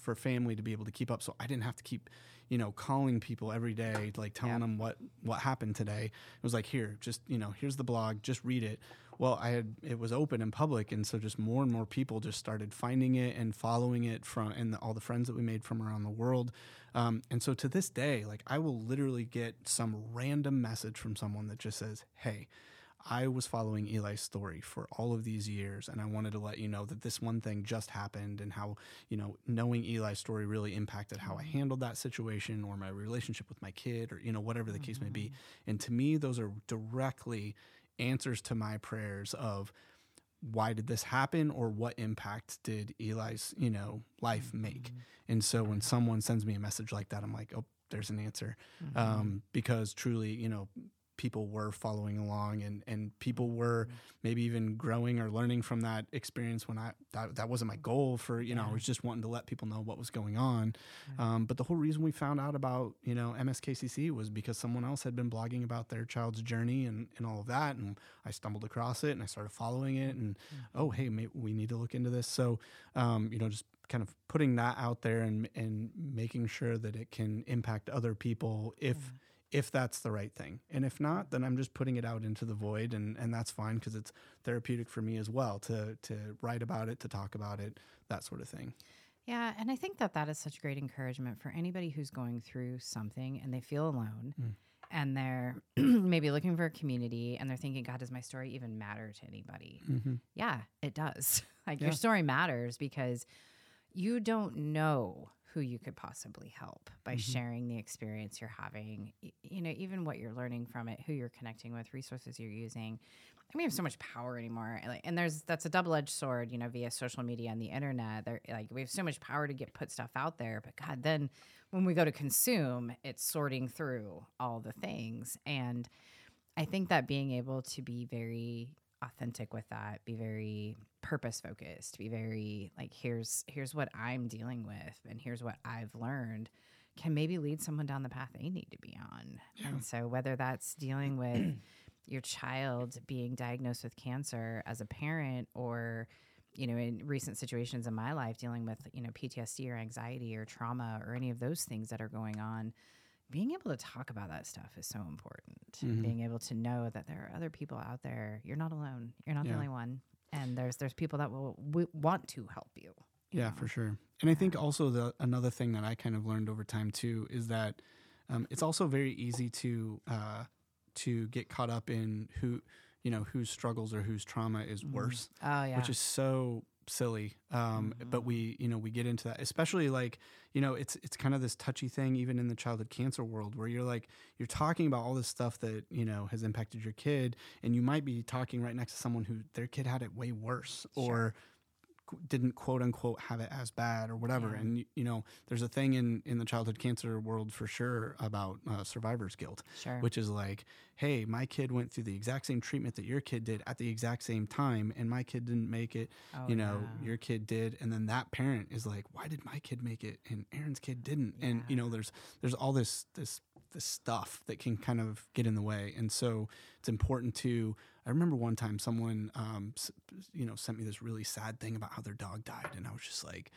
for family to be able to keep up. So I didn't have to keep, you know, calling people every day, like telling Yep. them what what happened today. It was like, here, just you know, here's the blog, just read it. Well, I had it was open and public, and so just more and more people just started finding it and following it from, and the, all the friends that we made from around the world. Um, and so to this day, like I will literally get some random message from someone that just says, "Hey." I was following Eli's story for all of these years, and I wanted to let you know that this one thing just happened, and how you know knowing Eli's story really impacted how I mm-hmm. handled that situation, or my relationship with my kid, or you know whatever the case may be. Mm-hmm. And to me, those are directly answers to my prayers of why did this happen, or what impact did Eli's you know life make. Mm-hmm. And so when someone sends me a message like that, I'm like, oh, there's an answer, um, because truly, you know people were following along and and people were maybe even growing or learning from that experience when I that, that wasn't my goal for you know I was just wanting to let people know what was going on. Um, but the whole reason we found out about you know MSKCC was because someone else had been blogging about their child's journey and, and all of that and I stumbled across it and I started following it and oh hey we need to look into this. So um, you know just kind of putting that out there and and making sure that it can impact other people if if that's the right thing. And if not, then I'm just putting it out into the void and, and that's fine because it's therapeutic for me as well to to write about it, to talk about it, that sort of thing. Yeah, and I think that that is such great encouragement for anybody who's going through something and they feel alone mm. and they're <clears throat> maybe looking for a community and they're thinking, God, does my story even matter to anybody? Mm-hmm. Yeah, it does. <laughs> Like your story matters because you don't know who you could possibly help by mm-hmm. sharing the experience you're having, you know, even what you're learning from it, who you're connecting with, resources you're using. I mean, we have so much power anymore. and, and there's that's a double edged sword, you know, via social media and the internet. There, like, we have so much power to get put stuff out there. But God, then when we go to consume, it's sorting through all the things. And I think that being able to be very authentic with that, be very purpose focused, be very like here's here's what I'm dealing with and here's what I've learned can maybe lead someone down the path they need to be on. And so whether that's dealing with your child being diagnosed with cancer as a parent or you know in recent situations in my life dealing with you know PTSD or anxiety or trauma or any of those things that are going on being able to talk about that stuff is so important. Being able to know that there are other people out there. You're not alone. You're not the only one. And there's there's people that will w- want to help you. Yeah, for sure. And I think also the another thing that I kind of learned over time too is that um, it's also very easy to uh, to get caught up in who you know whose struggles or whose trauma is worse Oh yeah. which is so silly um, but we you know we get into that especially like you know it's it's kind of this touchy thing even in the childhood cancer world where you're like you're talking about all this stuff that you know has impacted your kid and you might be talking right next to someone who their kid had it way worse or qu- didn't quote unquote have it as bad or whatever Yeah. and you know there's a thing in in the childhood cancer world for sure about uh, survivor's guilt Sure. which is like hey my kid went through the exact same treatment that your kid did at the exact same time and my kid didn't make it Oh, you know yeah. your kid did and then that parent is like why did my kid make it and aaron's kid didn't and you know there's there's all this this this stuff that can kind of get in the way and so it's important to i remember one time someone um you know sent me this really sad thing about how their dog died and i was just like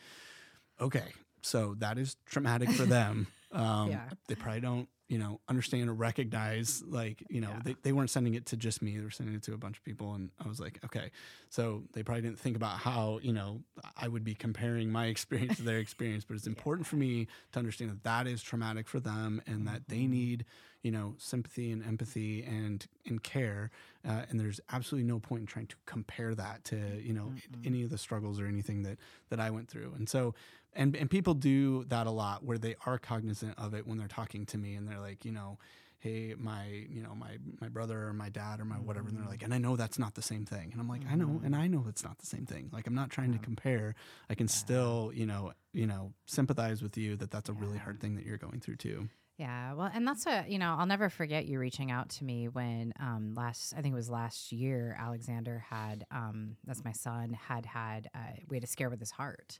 okay so that is traumatic for them <laughs> um Yeah. they probably don't you know understand or recognize like you know Yeah. they, they weren't sending it to just me they were sending it to a bunch of people and i was like okay so they probably didn't think about how you know i would be comparing my <laughs> experience to their <laughs> experience but it's important for me to understand that that is traumatic for them and that they Mm-hmm. need you know sympathy and empathy and and care uh, and there's absolutely no point in trying to compare that to you know any of the struggles or anything that that i went through and so and and people do that a lot where they are cognizant of it when they're talking to me and they're like you know hey my you know my my brother or my dad or my whatever and they're mm. like and i know that's not the same thing. And i'm like i know and mm. i know it's not the same thing. Like i'm not trying to compare. I can still you know you know sympathize with you that that's a really hard thing that you're going through too Yeah, well, and that's a you know. I'll never forget you reaching out to me when um, last, I think it was last year, Alexander had, um, that's my son, had had uh, we had a scare with his heart.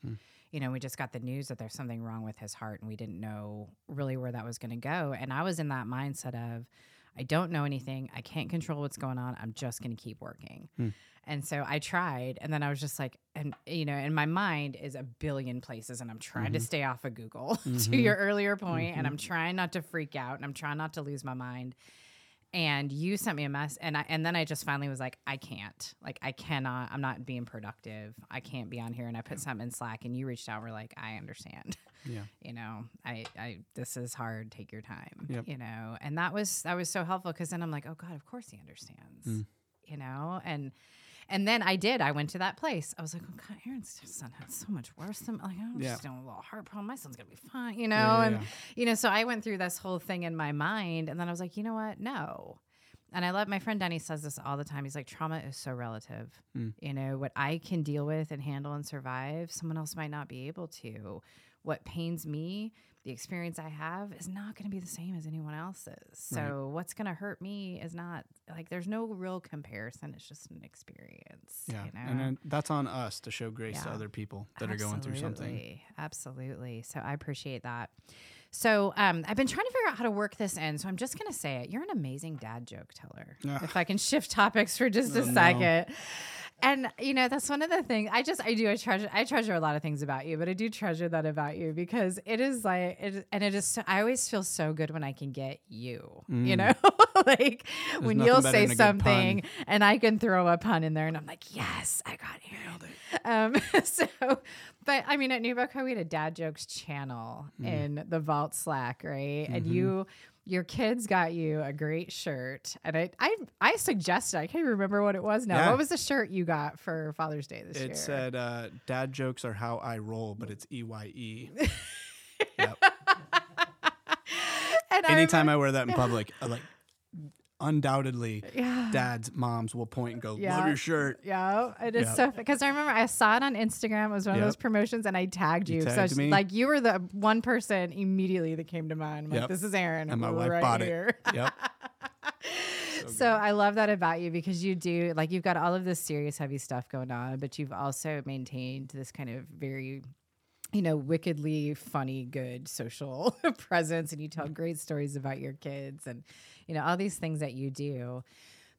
You know, we just got the news that there's something wrong with his heart, and we didn't know really where that was going to go. And I was in that mindset of, I don't know anything. I can't control what's going on. I'm just going to keep working. Hmm. And so I tried, and then I was just like, and you know, and my mind is a billion places, and I'm trying to mm-hmm. stay off of Google <laughs> to mm-hmm. your earlier point, and mm-hmm. I'm trying not to freak out, and I'm trying not to lose my mind. And you sent me a mess, and I and then I just finally was like, I can't, like, I cannot. I'm not being productive. I can't be on here. And I put something in Slack, and you reached out. And were like, I understand. yeah <laughs> you know, I, I, this is hard. Take your time. Yep. You know, and that was that was so helpful because then I'm like, oh God, of course he understands. Mm. You know, and and then I did. I went to that place. I was like, oh God, Aaron's son had so much worse than like I'm Yeah. just doing a little heart problem. My son's gonna be fine. You know, yeah, and you know, so I went through this whole thing in my mind, and then I was like, you know what, no. And I love my friend Denny says this all the time. He's like, trauma is so relative. Mm. You know, what I can deal with and handle and survive, someone else might not be able to. What pains me, the experience I have, is not going to be the same as anyone else's. So, what's going to hurt me is not like there's no real comparison. It's just an experience. yeah You know? and then that's on us to show grace to other people that are going through something Absolutely. Absolutely. So I appreciate that. So um, I've been trying to figure out how to work this in. So I'm just going to say it. You're an amazing dad joke teller. Ugh. If I can shift topics for just a second. no. And you know that's one of the things I just I do I treasure I treasure a lot of things about you, but I do treasure that about you because it is like it and it is so, I always feel so good when I can get you, you mm. know, <laughs> <laughs> like when Mm. you'll say than a good something and I can throw a pun in there and I'm like yes I got Aaron. Um, <laughs> so, but I mean, at NewBoCo, we had a dad jokes channel Mm. in the Vault Slack, right? And Mm-hmm. you, your kids got you a great shirt, and I, I, I suggested. I can't even remember what it was now. Yeah. What was the shirt you got for Father's Day this year? it said uh, dad jokes are how i roll but it's e-y-e <laughs> yep. And I anytime remember- I wear that in public, I like undoubtedly Yeah. dads, moms will point and go, Yeah. "Love your shirt." Yeah, it is Yeah. so because I remember I saw it on Instagram. It was one of those promotions, and I tagged You you. so tagged it's me. like you were the one person immediately that came to mind. I'm like, this is Aaron, And my we're wife right bought here. it. Yep. <laughs> So I love that about you because you do like you've got all of this serious heavy stuff going on, but you've also maintained this kind of very you know, wickedly funny, good social <laughs> presence, and you tell great stories about your kids and, you know, all these things that you do.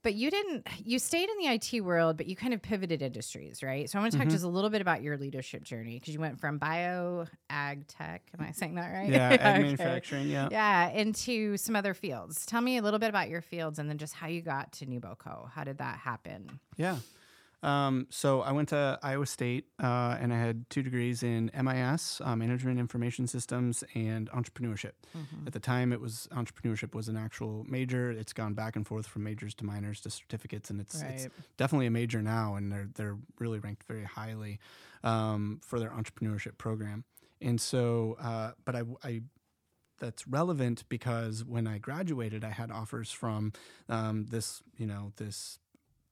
But you didn't, you stayed in the IT world, but you kind of pivoted industries, right? So I want to talk Mm-hmm. just a little bit about your leadership journey because you went from bio, ag tech, am I saying that right? Yeah, <laughs> ag Okay. manufacturing. Yeah. Yeah, into some other fields. Tell me a little bit about your fields and then just how you got to NewBoCo. How did that happen? Yeah. Um, so I went to Iowa State uh, and I had two degrees in MIS, uh, Management Information Systems, and Entrepreneurship. Mm-hmm. At the time, it was entrepreneurship was an actual major. It's gone back and forth from majors to minors to certificates, and it's, it's definitely a major now, and they're they're really ranked very highly um, for their entrepreneurship program. And so, uh, but I, I that's relevant because when I graduated, I had offers from um, this, you know, this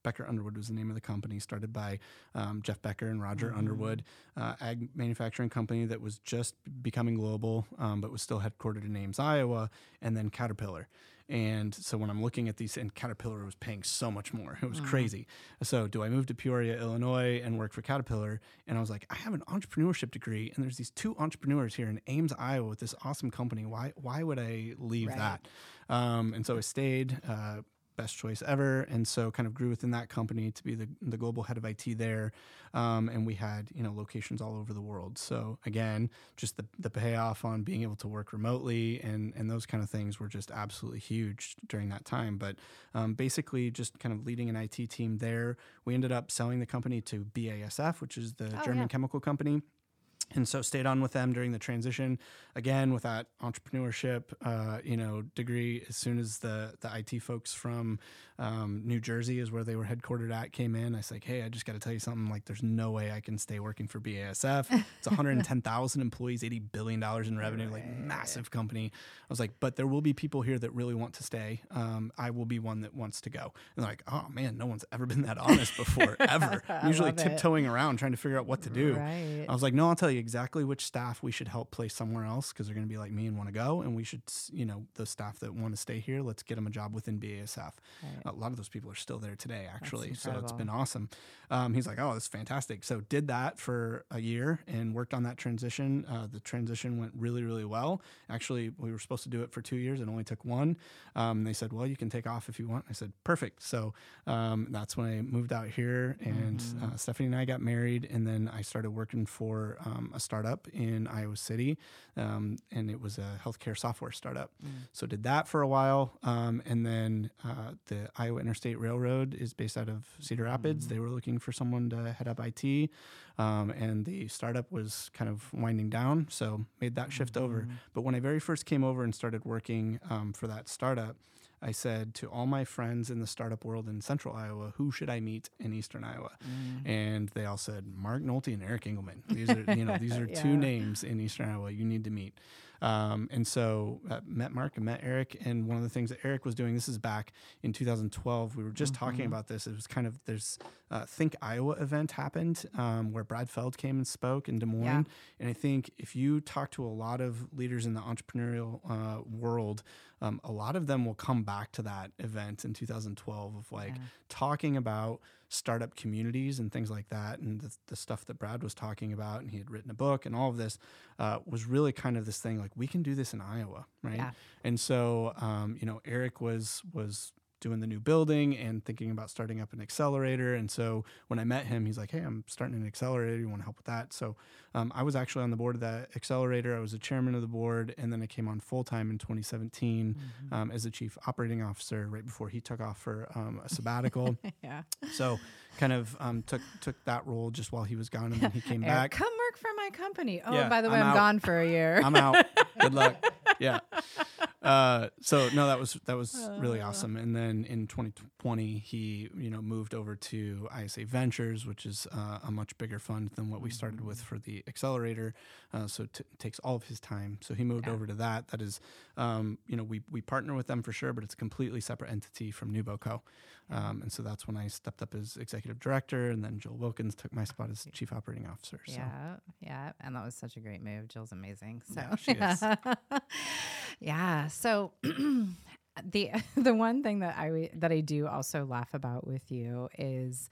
Becker Underwood was the name of the company, started by um, Jeff Becker and Roger Underwood, uh, ag manufacturing company that was just becoming global, um, but was still headquartered in Ames, Iowa, and then Caterpillar. And so when I'm looking at these, and Caterpillar was paying so much more, it was crazy. So do I move to Peoria, Illinois, and work for Caterpillar? And I was like, I have an entrepreneurship degree, and there's these two entrepreneurs here in Ames, Iowa, with this awesome company. Why why would I leave Right. that? Um, and so I stayed. Uh, best choice ever and so kind of grew within that company to be the, the global head of IT there um, and we had you know locations all over the world. So again just the, the payoff on being able to work remotely and and those kind of things were just absolutely huge during that time. But um, basically just kind of leading an IT team there we ended up selling the company to BASF which is the Oh, German yeah. chemical company and so stayed on with them during the transition. Again with that entrepreneurship uh, you know degree as soon as the the IT folks from um, New Jersey is where they were headquartered at came in I was like hey I just got to tell you something like there's no way I can stay working for BASF it's 110,000 employees 80 billion dollars in revenue like massive company. I was like but there will be people here that really want to stay. Um, I will be one that wants to go. And they're like oh man no one's ever been that honest before <laughs> ever. Usually love it. tiptoeing around trying to figure out what to do. Right. I was like, no, I'll tell you exactly which staff we should help place somewhere else because they're going to be like me and want to go. And we should, you know, the staff that want to stay here, let's get them a job within BASF. A lot of those people are still there today, actually. So it's been awesome. Um, he's like, oh, that's fantastic. So did that for a year and worked on that transition. Uh, the transition went really, really well. Actually, we were supposed to do it for two years. It only took one. Um, they said, well, you can take off if you want. I said, perfect. So um, that's when I moved out here and uh, Stephanie and I got married. And then I started working for um, a startup in Iowa City. Um, and it was a healthcare software startup. So did that for a while. Um, and then uh, the Iowa Interstate Railroad is based out of Cedar Rapids. They were looking for someone to head up IT. Um, and the startup was kind of winding down. So made that shift over. But when I very first came over and started working um, for that startup, I said to all my friends in the startup world in central Iowa, who should I meet in eastern Iowa? Mm. And they all said, Mark Nolte and Eric Engelmann. <laughs> These are, you know, these are two names in eastern Iowa you need to meet. Um, and so uh, met Mark and met Eric. And one of the things that Eric was doing, this is back in 2012. We were just talking about this. It was kind of there's uh, Thinc Iowa event happened um, where Brad Feld came and spoke in Des Moines. Yeah. And I think if you talk to a lot of leaders in the entrepreneurial uh, world, um, a lot of them will come back to that event in 2012 of like talking about startup communities and things like that. And the, the stuff that Brad was talking about, and he had written a book and all of this uh, was really kind of this thing like, we can do this in Iowa, right? Yeah. And so, um, you know, Eric was, was, doing the new building and thinking about starting up an accelerator. And so when I met him, he's like, Hey, I'm starting an accelerator. You want to help with that? So um, I was actually on the board of that accelerator. I was the chairman of the board. And then I came on full time in 2017 um, as the chief operating officer right before he took off for um, a sabbatical. <laughs> yeah. so kind of um, took, took that role just while he was gone. And then he came <laughs> Eric, back. come work for my company. Oh, Yeah, by the way, I'm I'm, gone for a year. I'm out. Good luck. <laughs> Yeah. Uh, so no, that was that was really awesome. And then in 2020, he you know moved over to ISA Ventures, which is uh, a much bigger fund than what we started with for the accelerator. Uh, so it t- takes all of his time. So he moved over to that. That is, um, you know, we we partner with them for sure, but it's a completely separate entity from NewBoCo. Um, and so that's when I stepped up as executive director, and then Jill Wilkins took my spot as chief operating officer. So. Yeah, yeah, and that was such a great move. Jill's amazing. So Yeah, she is. <laughs> yeah. So <clears throat> the <laughs> the one thing that I that I do also laugh about with you is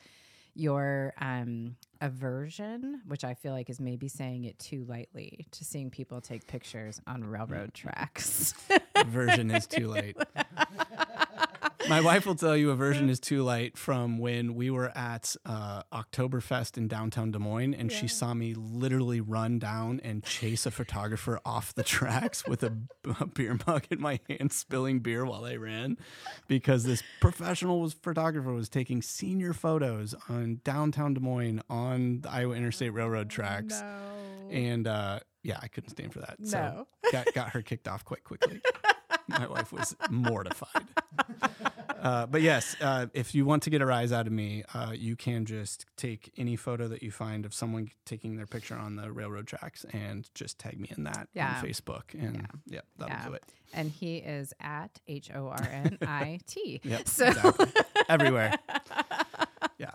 your um aversion, which I feel like is maybe saying it too lightly, to seeing people take pictures on railroad tracks. aversion is too late. <laughs> My wife will tell you a version is too light from when we were at uh, Oktoberfest in downtown Des Moines, and she saw me literally run down and chase a photographer off the tracks with a, a beer mug in my hand, spilling beer while I ran, because this professional was photographer was taking senior photos on downtown Des Moines on the Iowa Interstate Railroad tracks, no. and uh, yeah, I couldn't stand for that. So No. got got her kicked off quite quickly. <laughs> My wife was mortified. Uh, but yes, uh, if you want to get a rise out of me, uh, you can just take any photo that you find of someone taking their picture on the railroad tracks and just tag me in that Yeah. on Facebook, and yep, that'll Yeah. do it. And he is at H O R N I T. <laughs> Yep, So exactly. everywhere. <laughs> Yeah.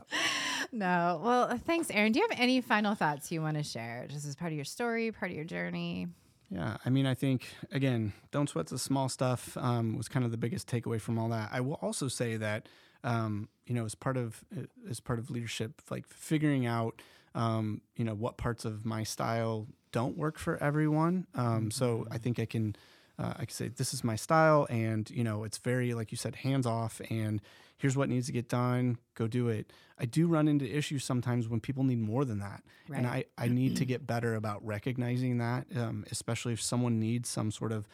no. Well, thanks, Aaron. Do you have any final thoughts you want to share? Just as part of your story, part of your journey? Yeah, I mean, I think again, don't sweat the small stuff um, was kind of the biggest takeaway from all that. I will also say that um, you know, as part of as part of leadership, like figuring out um, you know what parts of my style don't work for everyone. Um, so I think I can uh, I can say this is my style, and you know, it's very like you said, hands off, and here's what needs to get done. Go do it. I do run into issues sometimes when people need more than that, and I, I need to get better about recognizing that, um, especially if someone needs some sort of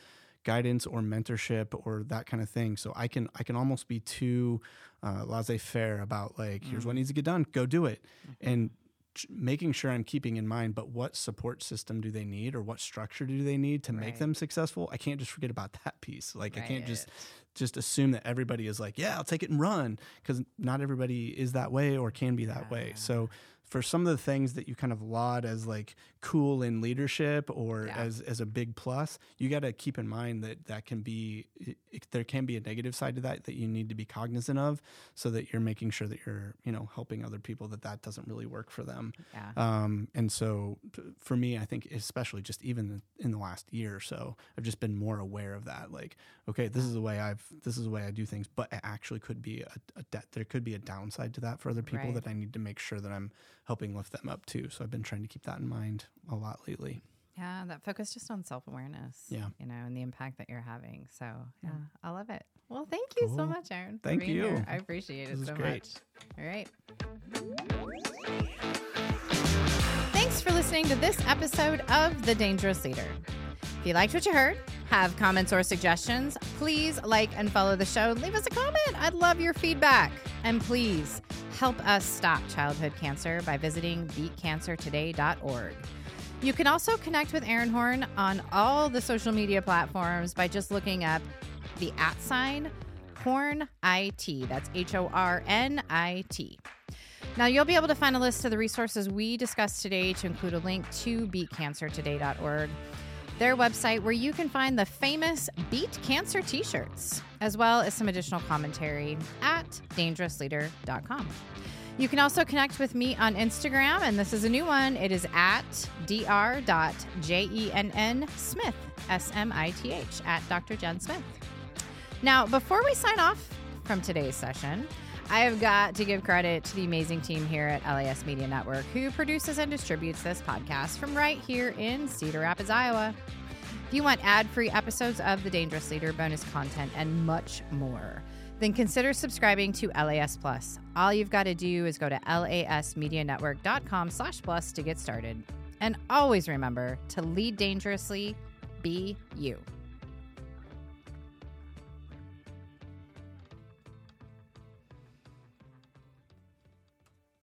guidance or mentorship or that kind of thing. So I can I can almost be too uh, laissez faire about like here's what needs to get done, go do it, and ch- making sure I'm keeping in mind. But what support system do they need, or what structure do they need to make them successful? I can't just forget about that <laughs> piece. Like I can't just just assume that everybody is like, yeah, I'll take it and run, because not everybody is that way or can be that way. So for some of the things that you kind of laud as like cool in leadership or Yeah. as as a big plus, you got to keep in mind that that can be it, there can be a negative side to that that you need to be cognizant of, so that you're making sure that you're you know helping other people that that doesn't really work for them. Yeah. Um, and so for me, I think especially just even in the last year or so, I've just been more aware of that. Like, okay, this is the way I've, this is the way I do things, but it actually could be a, a de- there could be a downside to that for other people Right. that I need to make sure that I'm helping lift them up too. So I've been trying to keep that in mind a lot lately. Yeah, that focus just on self awareness. Yeah. You know, and the impact that you're having. So yeah, I love it. Well, thank you so much, Aaron. Thank you. here. I appreciate This it is so great. much. All right. Thanks for listening to this episode of The Dangerous Leader. If you liked what you heard, have comments or suggestions, please like and follow the show. Leave us a comment. I'd love your feedback. And please help us stop childhood cancer by visiting beatcancertoday.org. You can also connect with Aaron Horn on all the social media platforms by just looking up the at sign Horn IT. That's H O R N I T. Now, you'll be able to find a list of the resources we discussed today to include a link to beatcancertoday.org, their website where you can find the famous Beat Cancer t shirts, as well as some additional commentary at dangerousleader.com. You can also connect with me on Instagram, and this is a new one. It is at dr.jenn Smith, S M I T H, at Dr. Jen Smith. Now, before we sign off from today's session, I have got to give credit to the amazing team here at LAS Media Network who produces and distributes this podcast from right here in Cedar Rapids, Iowa. If you want ad free episodes of The Dangerous Leader, bonus content, and much more, then consider subscribing to LAS Plus. All you've got to do is go to lasmedianetwork.com slash plus to get started. And always remember to lead dangerously, be you.